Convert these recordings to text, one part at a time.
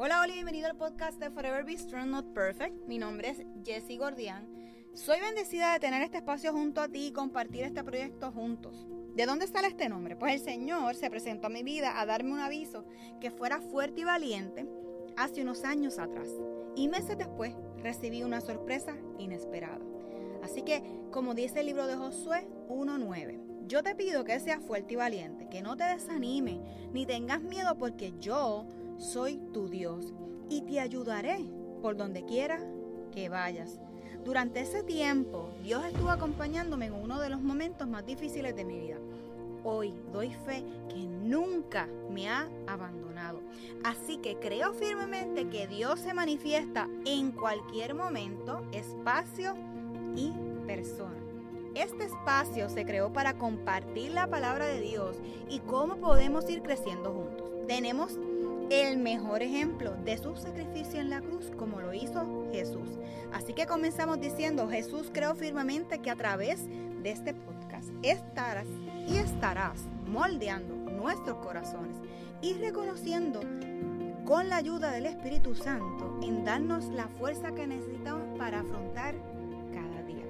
Hola, y bienvenido al podcast de Forever Be Strong Not Perfect. Mi nombre es Jessie Gordian. Soy bendecida de tener este espacio junto a ti y compartir este proyecto juntos. ¿De dónde sale este nombre? Pues el Señor se presentó a mi vida a darme un aviso que fuera fuerte y valiente hace unos años atrás. Y meses después recibí una sorpresa inesperada. Así que, como dice el libro de Josué 1.9, yo te pido que seas fuerte y valiente, que no te desanime, ni tengas miedo porque yo soy tu Dios y te ayudaré por donde quiera que vayas. Durante ese tiempo, Dios estuvo acompañándome en uno de los momentos más difíciles de mi vida. Hoy doy fe que nunca me ha abandonado. Así que creo firmemente que Dios se manifiesta en cualquier momento, espacio y persona. Este espacio se creó para compartir la palabra de Dios y cómo podemos ir creciendo juntos. Tenemos el mejor ejemplo de su sacrificio en la cruz como lo hizo Jesús. Así que comenzamos diciendo, Jesús creo firmemente que a través de este podcast estarás y estarás moldeando nuestros corazones y reconociendo con la ayuda del Espíritu Santo en darnos la fuerza que necesitamos para afrontar cada día.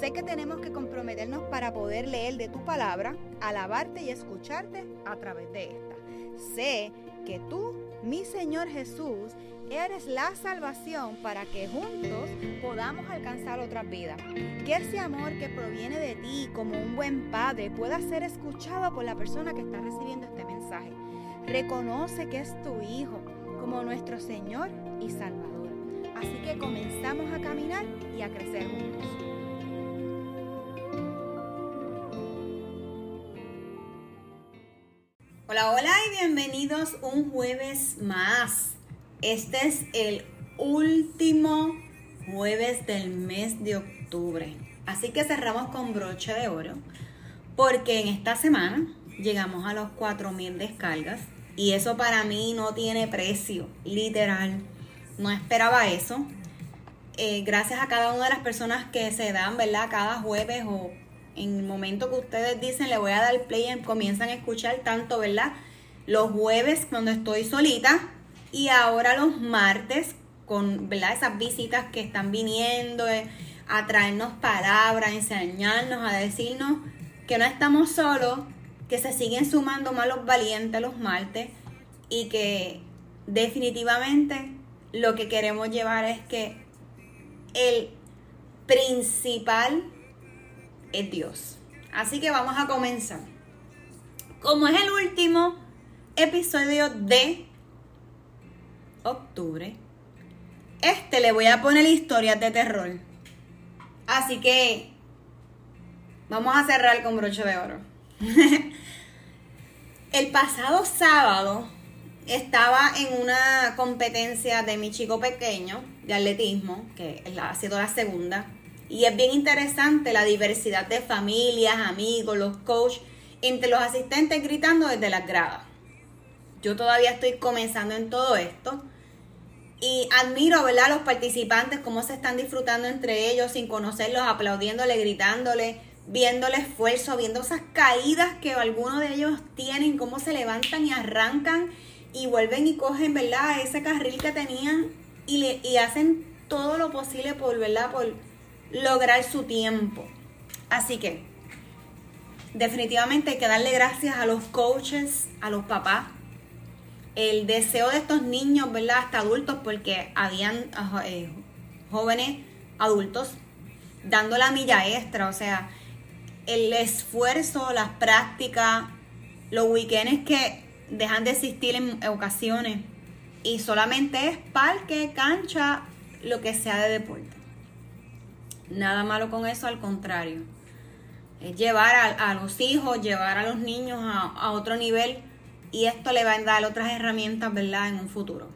Sé que tenemos que comprometernos para poder leer de tu palabra, alabarte y escucharte a través de esta. Sé que tú, mi Señor Jesús, eres la salvación para que juntos podamos alcanzar otras vidas. Que ese amor que proviene de ti como un buen padre pueda ser escuchado por la persona que está recibiendo este mensaje. Reconoce que es tu Hijo como nuestro Señor y Salvador. Así que comenzamos a caminar y a crecer juntos. Hola, hola y bienvenidos un jueves más. Este es el último jueves del mes de octubre. Así que cerramos con broche de oro porque en esta semana llegamos a los 4.000 descargas y eso para mí no tiene precio, literal. No esperaba eso. Eh, gracias a cada una de las personas que se dan, ¿verdad? Cada jueves o en el momento que ustedes dicen le voy a dar play comienzan a escuchar tanto, ¿verdad? Los jueves cuando estoy solita y ahora los martes con, ¿verdad? Esas visitas que están viniendo eh, a traernos palabras, a enseñarnos, a decirnos que no estamos solos, que se siguen sumando más los valientes los martes y que definitivamente lo que queremos llevar es que el principal es Dios. Así que vamos a comenzar. Como es el último episodio de octubre, este le voy a poner historias de terror. Así que vamos a cerrar con broche de oro. el pasado sábado estaba en una competencia de mi chico pequeño de atletismo, que ha sido la segunda. Y es bien interesante la diversidad de familias, amigos, los coaches, entre los asistentes gritando desde las gradas. Yo todavía estoy comenzando en todo esto. Y admiro, ¿verdad?, los participantes, cómo se están disfrutando entre ellos sin conocerlos, aplaudiéndole, gritándole, viendo el esfuerzo, viendo esas caídas que algunos de ellos tienen, cómo se levantan y arrancan y vuelven y cogen, ¿verdad?, ese carril que tenían y, y hacen todo lo posible por, ¿verdad?, por lograr su tiempo. Así que definitivamente hay que darle gracias a los coaches, a los papás. El deseo de estos niños, ¿verdad? Hasta adultos, porque habían eh, jóvenes adultos dando la milla extra, o sea, el esfuerzo, las prácticas, los weekends que dejan de existir en ocasiones y solamente es parque, cancha, lo que sea de deporte. Nada malo con eso, al contrario. Es llevar a, los hijos, llevar a los niños a, otro nivel y esto le va a dar otras herramientas, ¿verdad? En un futuro.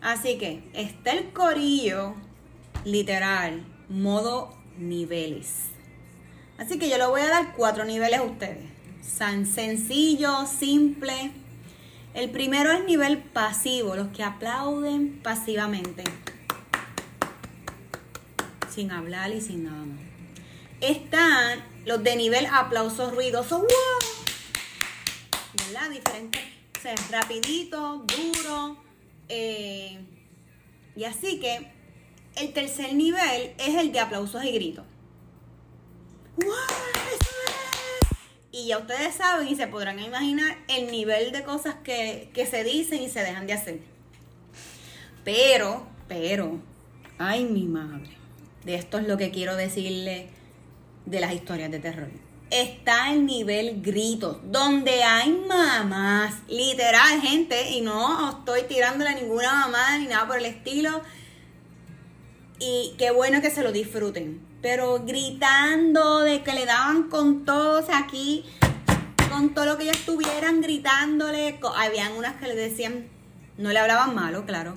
Así que está el corillo, literal, modo niveles. Así que yo le voy a dar cuatro niveles a ustedes. Sencillo, simple. El primero es nivel pasivo, los que aplauden pasivamente sin hablar y sin nada más. Están los de nivel aplausos ruidosos, ¡wow! ¿verdad? Diferentes, o sea, rapidito, duro, eh, y así que el tercer nivel es el de aplausos y gritos. Y ya ustedes saben y se podrán imaginar el nivel de cosas que, que se dicen y se dejan de hacer. Pero, pero, ay mi madre, de esto es lo que quiero decirle de las historias de terror. Está el nivel gritos, donde hay mamás, literal, gente, y no estoy tirándole a ninguna mamá ni nada por el estilo. Y qué bueno que se lo disfruten. Pero gritando de que le daban con todos aquí, con todo lo que ellos estuvieran gritándole. Habían unas que le decían, no le hablaban malo, claro,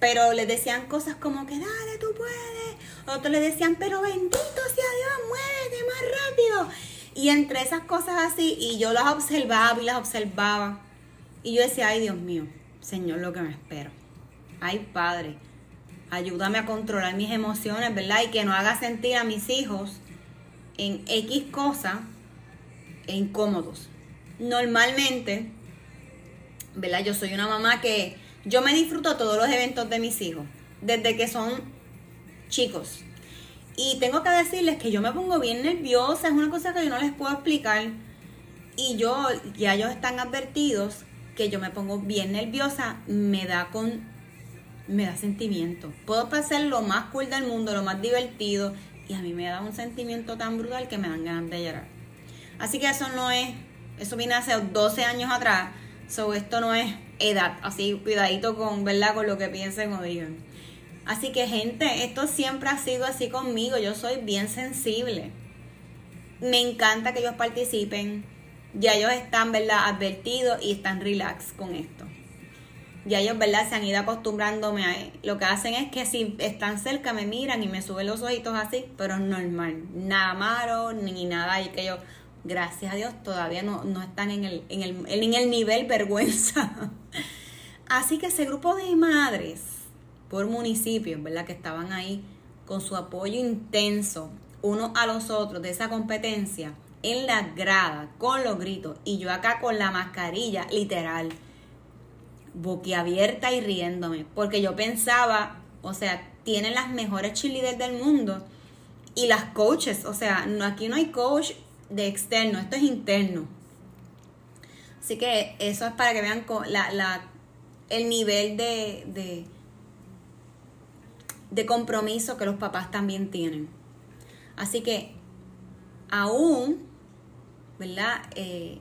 pero le decían cosas como que dale, tú puedes. Otros le decían, pero bendito sea Dios, muévete más rápido. Y entre esas cosas así, y yo las observaba y las observaba. Y yo decía, ay Dios mío, Señor, lo que me espero. Ay Padre, ayúdame a controlar mis emociones, ¿verdad? Y que no haga sentir a mis hijos en X cosas incómodos. Normalmente, ¿verdad? Yo soy una mamá que yo me disfruto todos los eventos de mis hijos, desde que son chicos. Y tengo que decirles que yo me pongo bien nerviosa, es una cosa que yo no les puedo explicar. Y yo, ya ellos están advertidos que yo me pongo bien nerviosa, me da con me da sentimiento. Puedo pasar lo más cool del mundo, lo más divertido, y a mí me da un sentimiento tan brutal que me dan ganas de llorar. Así que eso no es, eso viene hace 12 años atrás, so esto no es edad. Así, cuidadito con, ¿verdad? Con lo que piensen o digan. Así que, gente, esto siempre ha sido así conmigo. Yo soy bien sensible. Me encanta que ellos participen. Ya ellos están, ¿verdad? Advertidos y están relax con esto. Ya ellos, ¿verdad? Se han ido acostumbrándome a... Lo que hacen es que si están cerca me miran y me suben los ojitos así, pero es normal. Nada malo, ni nada. Y que ellos, gracias a Dios, todavía no, no están en el, en, el, en el nivel vergüenza. Así que ese grupo de madres por municipios, ¿verdad? Que estaban ahí con su apoyo intenso unos a los otros de esa competencia en la grada con los gritos y yo acá con la mascarilla literal boquiabierta y riéndome porque yo pensaba o sea tienen las mejores cheerleaders del mundo y las coaches o sea no aquí no hay coach de externo esto es interno así que eso es para que vean la, el nivel de, compromiso que los papás también tienen. Así que aún, ¿verdad? Eh,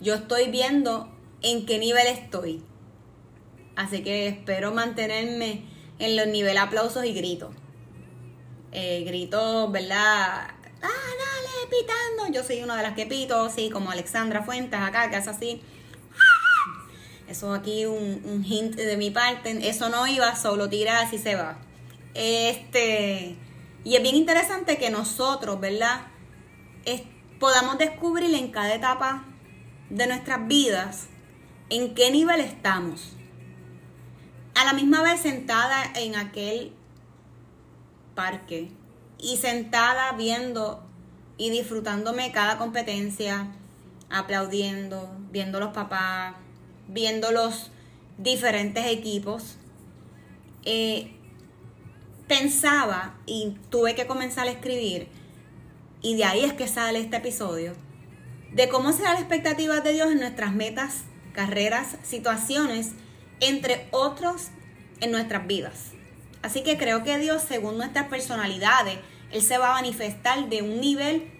yo estoy viendo en qué nivel estoy. Así que espero mantenerme en los niveles aplausos y gritos. Eh, gritos, ¿verdad? Ah, dale, pitando. Yo soy una de las que pito, sí, como Alexandra Fuentes acá, que es así. Eso aquí un, un hint de mi parte. Eso no iba, solo tira así se va. Este. Y es bien interesante que nosotros, ¿verdad? podamos descubrir en cada etapa de nuestras vidas en qué nivel estamos. A la misma vez sentada en aquel parque y sentada viendo y disfrutándome cada competencia, aplaudiendo, viendo los papás, viendo los diferentes equipos, eh, pensaba y tuve que comenzar a escribir, y de ahí es que sale este episodio, de cómo será la expectativa de Dios en nuestras metas, carreras, situaciones, entre otros en nuestras vidas. Así que creo que Dios, según nuestras personalidades, Él se va a manifestar de un nivel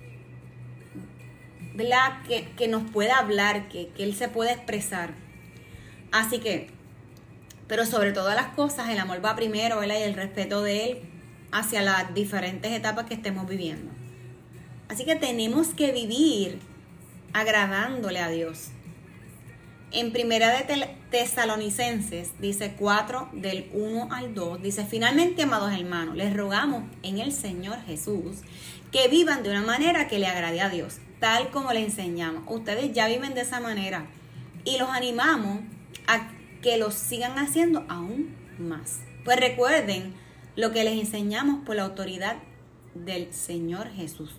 Que, que nos pueda hablar, que, que Él se pueda expresar. Así que, pero sobre todas las cosas, el amor va primero, ¿verdad? Y el respeto de Él hacia las diferentes etapas que estemos viviendo. Así que tenemos que vivir agradándole a Dios. En primera de Tesalonicenses dice 4 del 1 al 2, dice, finalmente, amados hermanos, les rogamos en el Señor Jesús que vivan de una manera que le agrade a Dios, tal como le enseñamos. Ustedes ya viven de esa manera y los animamos a que lo sigan haciendo aún más. Pues recuerden lo que les enseñamos por la autoridad del Señor Jesús.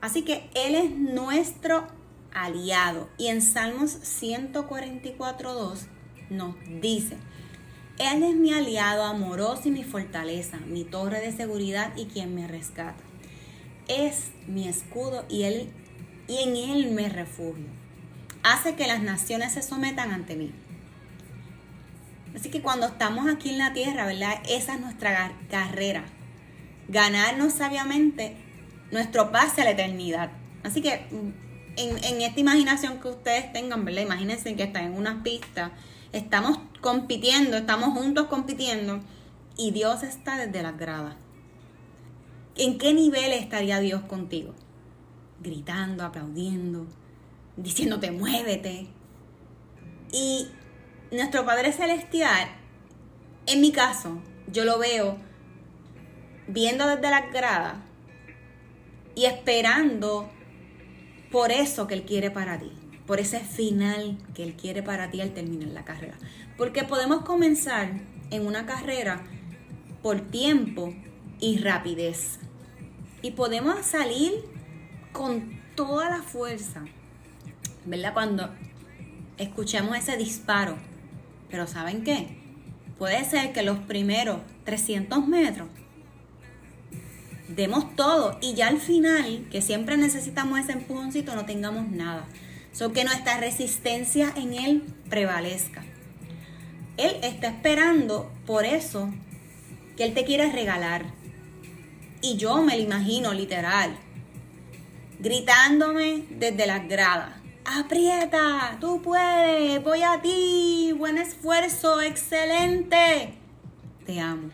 Así que Él es nuestro aliado. Y en Salmos 144.2 nos dice, Él es mi aliado amoroso y mi fortaleza, mi torre de seguridad y quien me rescata. Es mi escudo y, él, y en Él me refugio. Hace que las naciones se sometan ante mí. Así que cuando estamos aquí en la tierra, ¿verdad? Esa es nuestra carrera. Ganarnos sabiamente nuestro pase a la eternidad. Así que mm, en, en esta imaginación que ustedes tengan, ¿verdad? Imagínense que están en una pista, estamos compitiendo, estamos juntos compitiendo y Dios está desde las gradas. ¿En qué nivel estaría Dios contigo? Gritando, aplaudiendo, diciéndote muévete. Y nuestro Padre Celestial, en mi caso, yo lo veo viendo desde las gradas y esperando por eso que Él quiere para ti, por ese final que Él quiere para ti al terminar la carrera. Porque podemos comenzar en una carrera por tiempo y rapidez. Y podemos salir con toda la fuerza, ¿verdad? Cuando escuchemos ese disparo. Pero ¿saben qué? Puede ser que los primeros 300 metros demos todo y ya al final, que siempre necesitamos ese empujoncito, no tengamos nada. So que nuestra resistencia en Él prevalezca. Él está esperando por eso que Él te quiere regalar. Y yo me lo imagino literal, gritándome desde las gradas. Aprieta, tú puedes, voy a ti, buen esfuerzo, excelente. Te amo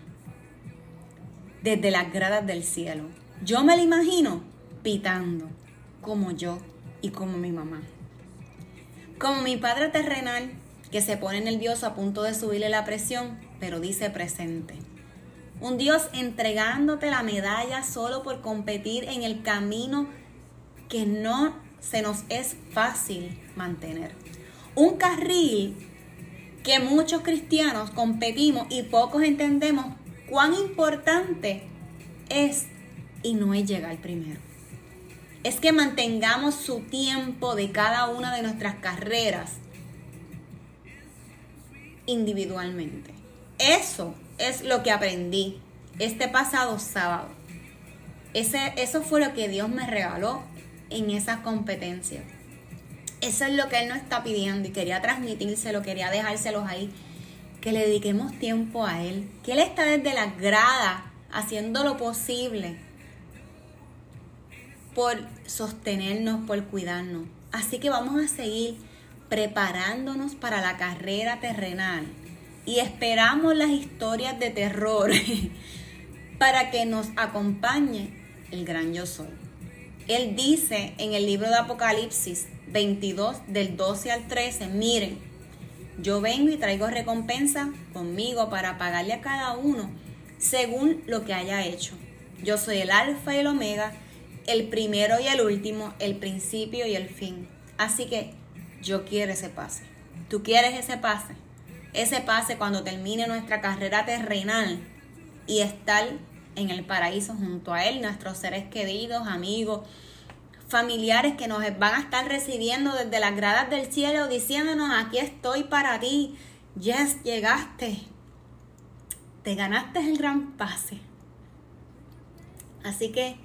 desde las gradas del cielo. Yo me la imagino pitando, como yo y como mi mamá. Como mi padre terrenal, que se pone nervioso a punto de subirle la presión, pero dice presente. Un Dios entregándote la medalla solo por competir en el camino que no se nos es fácil mantener. Un carril que muchos cristianos competimos y pocos entendemos cuán importante es y no es llegar primero. Es que mantengamos su tiempo de cada una de nuestras carreras individualmente. Eso es lo que aprendí este pasado sábado. Ese, eso fue lo que Dios me regaló en esa competencia. Eso es lo que Él nos está pidiendo y quería transmitírselo, quería dejárselos ahí que le dediquemos tiempo a Él, que Él está desde la grada haciendo lo posible por sostenernos, por cuidarnos. Así que vamos a seguir preparándonos para la carrera terrenal y esperamos las historias de terror para que nos acompañe el gran yo soy. Él dice en el libro de Apocalipsis 22 del 12 al 13, miren, yo vengo y traigo recompensa conmigo para pagarle a cada uno según lo que haya hecho. Yo soy el alfa y el omega, el primero y el último, el principio y el fin. Así que yo quiero ese pase. ¿Tú quieres ese pase? Ese pase cuando termine nuestra carrera terrenal y estar en el paraíso junto a Él, nuestros seres queridos, amigos, familiares que nos van a estar recibiendo desde las gradas del cielo diciéndonos, aquí estoy para ti, yes, llegaste, te ganaste el gran pase. Así que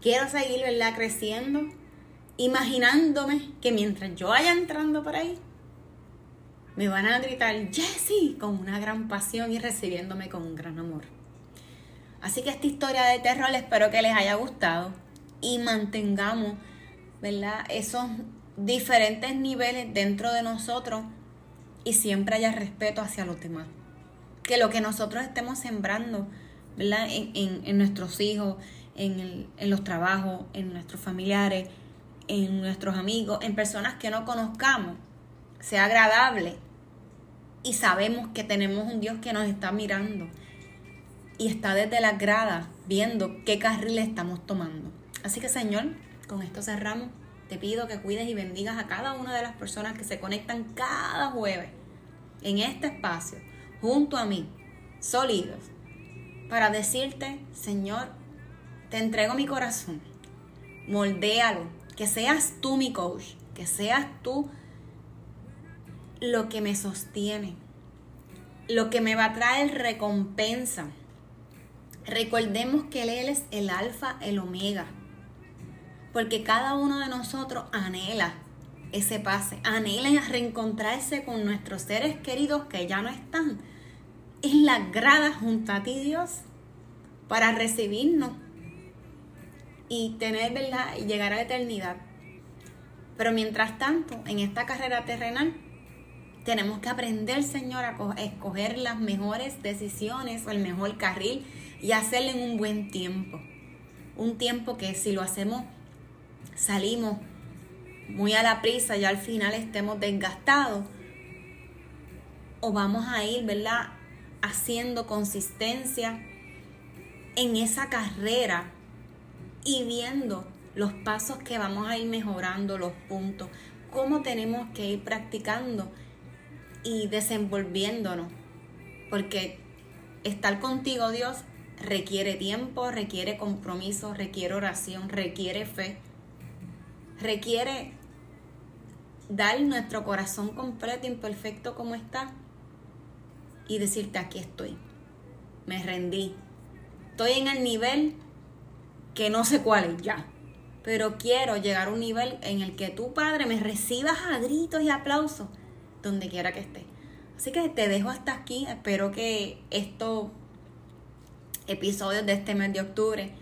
quiero seguir, ¿verdad? Creciendo, imaginándome que mientras yo vaya entrando por ahí, me van a gritar Jessie con una gran pasión y recibiéndome con un gran amor. Así que esta historia de terror espero que les haya gustado y mantengamos, ¿verdad? Esos diferentes niveles dentro de nosotros y siempre haya respeto hacia los demás. Que lo que nosotros estemos sembrando, ¿verdad? En, nuestros hijos, en, en los trabajos, en nuestros familiares, en nuestros amigos, en personas que no conozcamos, sea agradable y sabemos que tenemos un Dios que nos está mirando y está desde la grada viendo qué carril estamos tomando. Así que Señor, con esto cerramos. Te pido que cuides y bendigas a cada una de las personas que se conectan cada jueves en este espacio, junto a mí, sólidos, para decirte, Señor, te entrego mi corazón, moldéalo, que seas tú mi coach, que seas tú lo que me sostiene, lo que me va a traer recompensa. Recordemos que Él es el alfa, el omega. Porque cada uno de nosotros anhela ese pase, anhela reencontrarse con nuestros seres queridos que ya no están en la grada junto a ti, Dios, para recibirnos y tener, ¿verdad? Y llegar a la eternidad. Pero mientras tanto, en esta carrera terrenal, tenemos que aprender, Señor, a escoger las mejores decisiones o el mejor carril y hacerlo en un buen tiempo. Un tiempo que si lo hacemos, salimos muy a la prisa y al final estemos desgastados. O vamos a ir, ¿verdad? Haciendo consistencia en esa carrera y viendo los pasos que vamos a ir mejorando, los puntos, cómo tenemos que ir practicando y desenvolviéndonos. Porque estar contigo, Dios, requiere tiempo, requiere compromiso, requiere oración, requiere fe, requiere dar nuestro corazón completo, imperfecto como está, y decirte aquí estoy, me rendí, estoy en el nivel que no sé cuál es ya, pero quiero llegar a un nivel en el que tu Padre me recibas a gritos y aplausos donde quiera que esté. Así que te dejo hasta aquí. Espero que estos episodios de este mes de octubre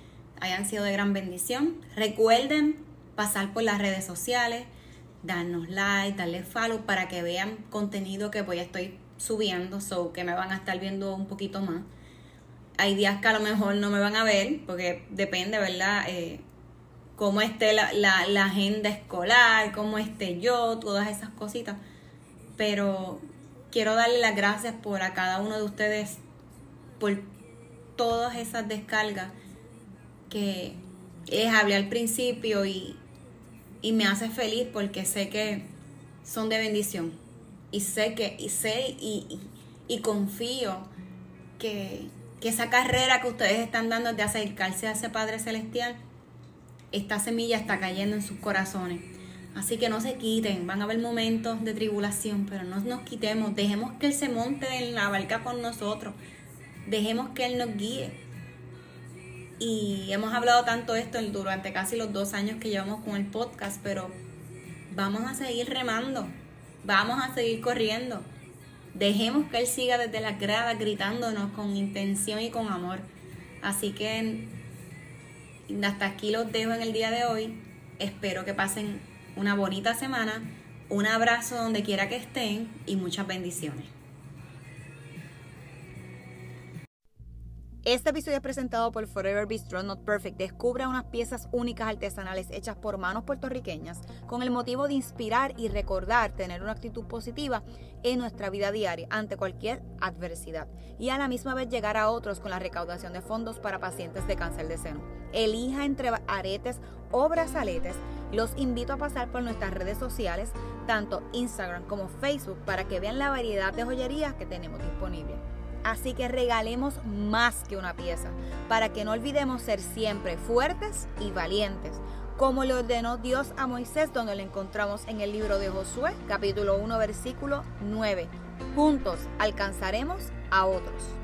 hayan sido de gran bendición. Recuerden pasar por las redes sociales, darnos like, darle follow para que vean contenido que voy a estar subiendo, so que me van a estar viendo un poquito más. Hay días que a lo mejor no me van a ver, porque depende, ¿verdad? Eh, cómo esté la, la agenda escolar, cómo esté yo, todas esas cositas pero quiero darle las gracias por a cada uno de ustedes por todas esas descargas que les hablé al principio y, me hace feliz porque sé que son de bendición. Y sé que y sé y, confío que, que, esa carrera que ustedes están dando de acercarse a ese Padre Celestial, esta semilla está cayendo en sus corazones. Así que no se quiten, van a haber momentos de tribulación, pero no nos quitemos, dejemos que Él se monte en la barca con nosotros, dejemos que Él nos guíe. Y hemos hablado tanto esto durante casi los dos años que llevamos con el podcast, pero vamos a seguir remando, vamos a seguir corriendo. Dejemos que Él siga desde la grada gritándonos con intención y con amor. Así que hasta aquí los dejo en el día de hoy. Espero que pasen una bonita semana, un abrazo donde quiera que estén y muchas bendiciones. Este episodio es presentado por Forever Be Strong Not Perfect. Descubra unas piezas únicas artesanales hechas por manos puertorriqueñas con el motivo de inspirar y recordar tener una actitud positiva en nuestra vida diaria ante cualquier adversidad y a la misma vez llegar a otros con la recaudación de fondos para pacientes de cáncer de seno. Elija entre aretes o brazaletes. Los invito a pasar por nuestras redes sociales, tanto Instagram como Facebook, para que vean la variedad de joyerías que tenemos disponibles. Así que regalemos más que una pieza, para que no olvidemos ser siempre fuertes y valientes, como le ordenó Dios a Moisés, donde lo encontramos en el libro de Josué, capítulo 1, versículo 9. Juntos alcanzaremos a otros.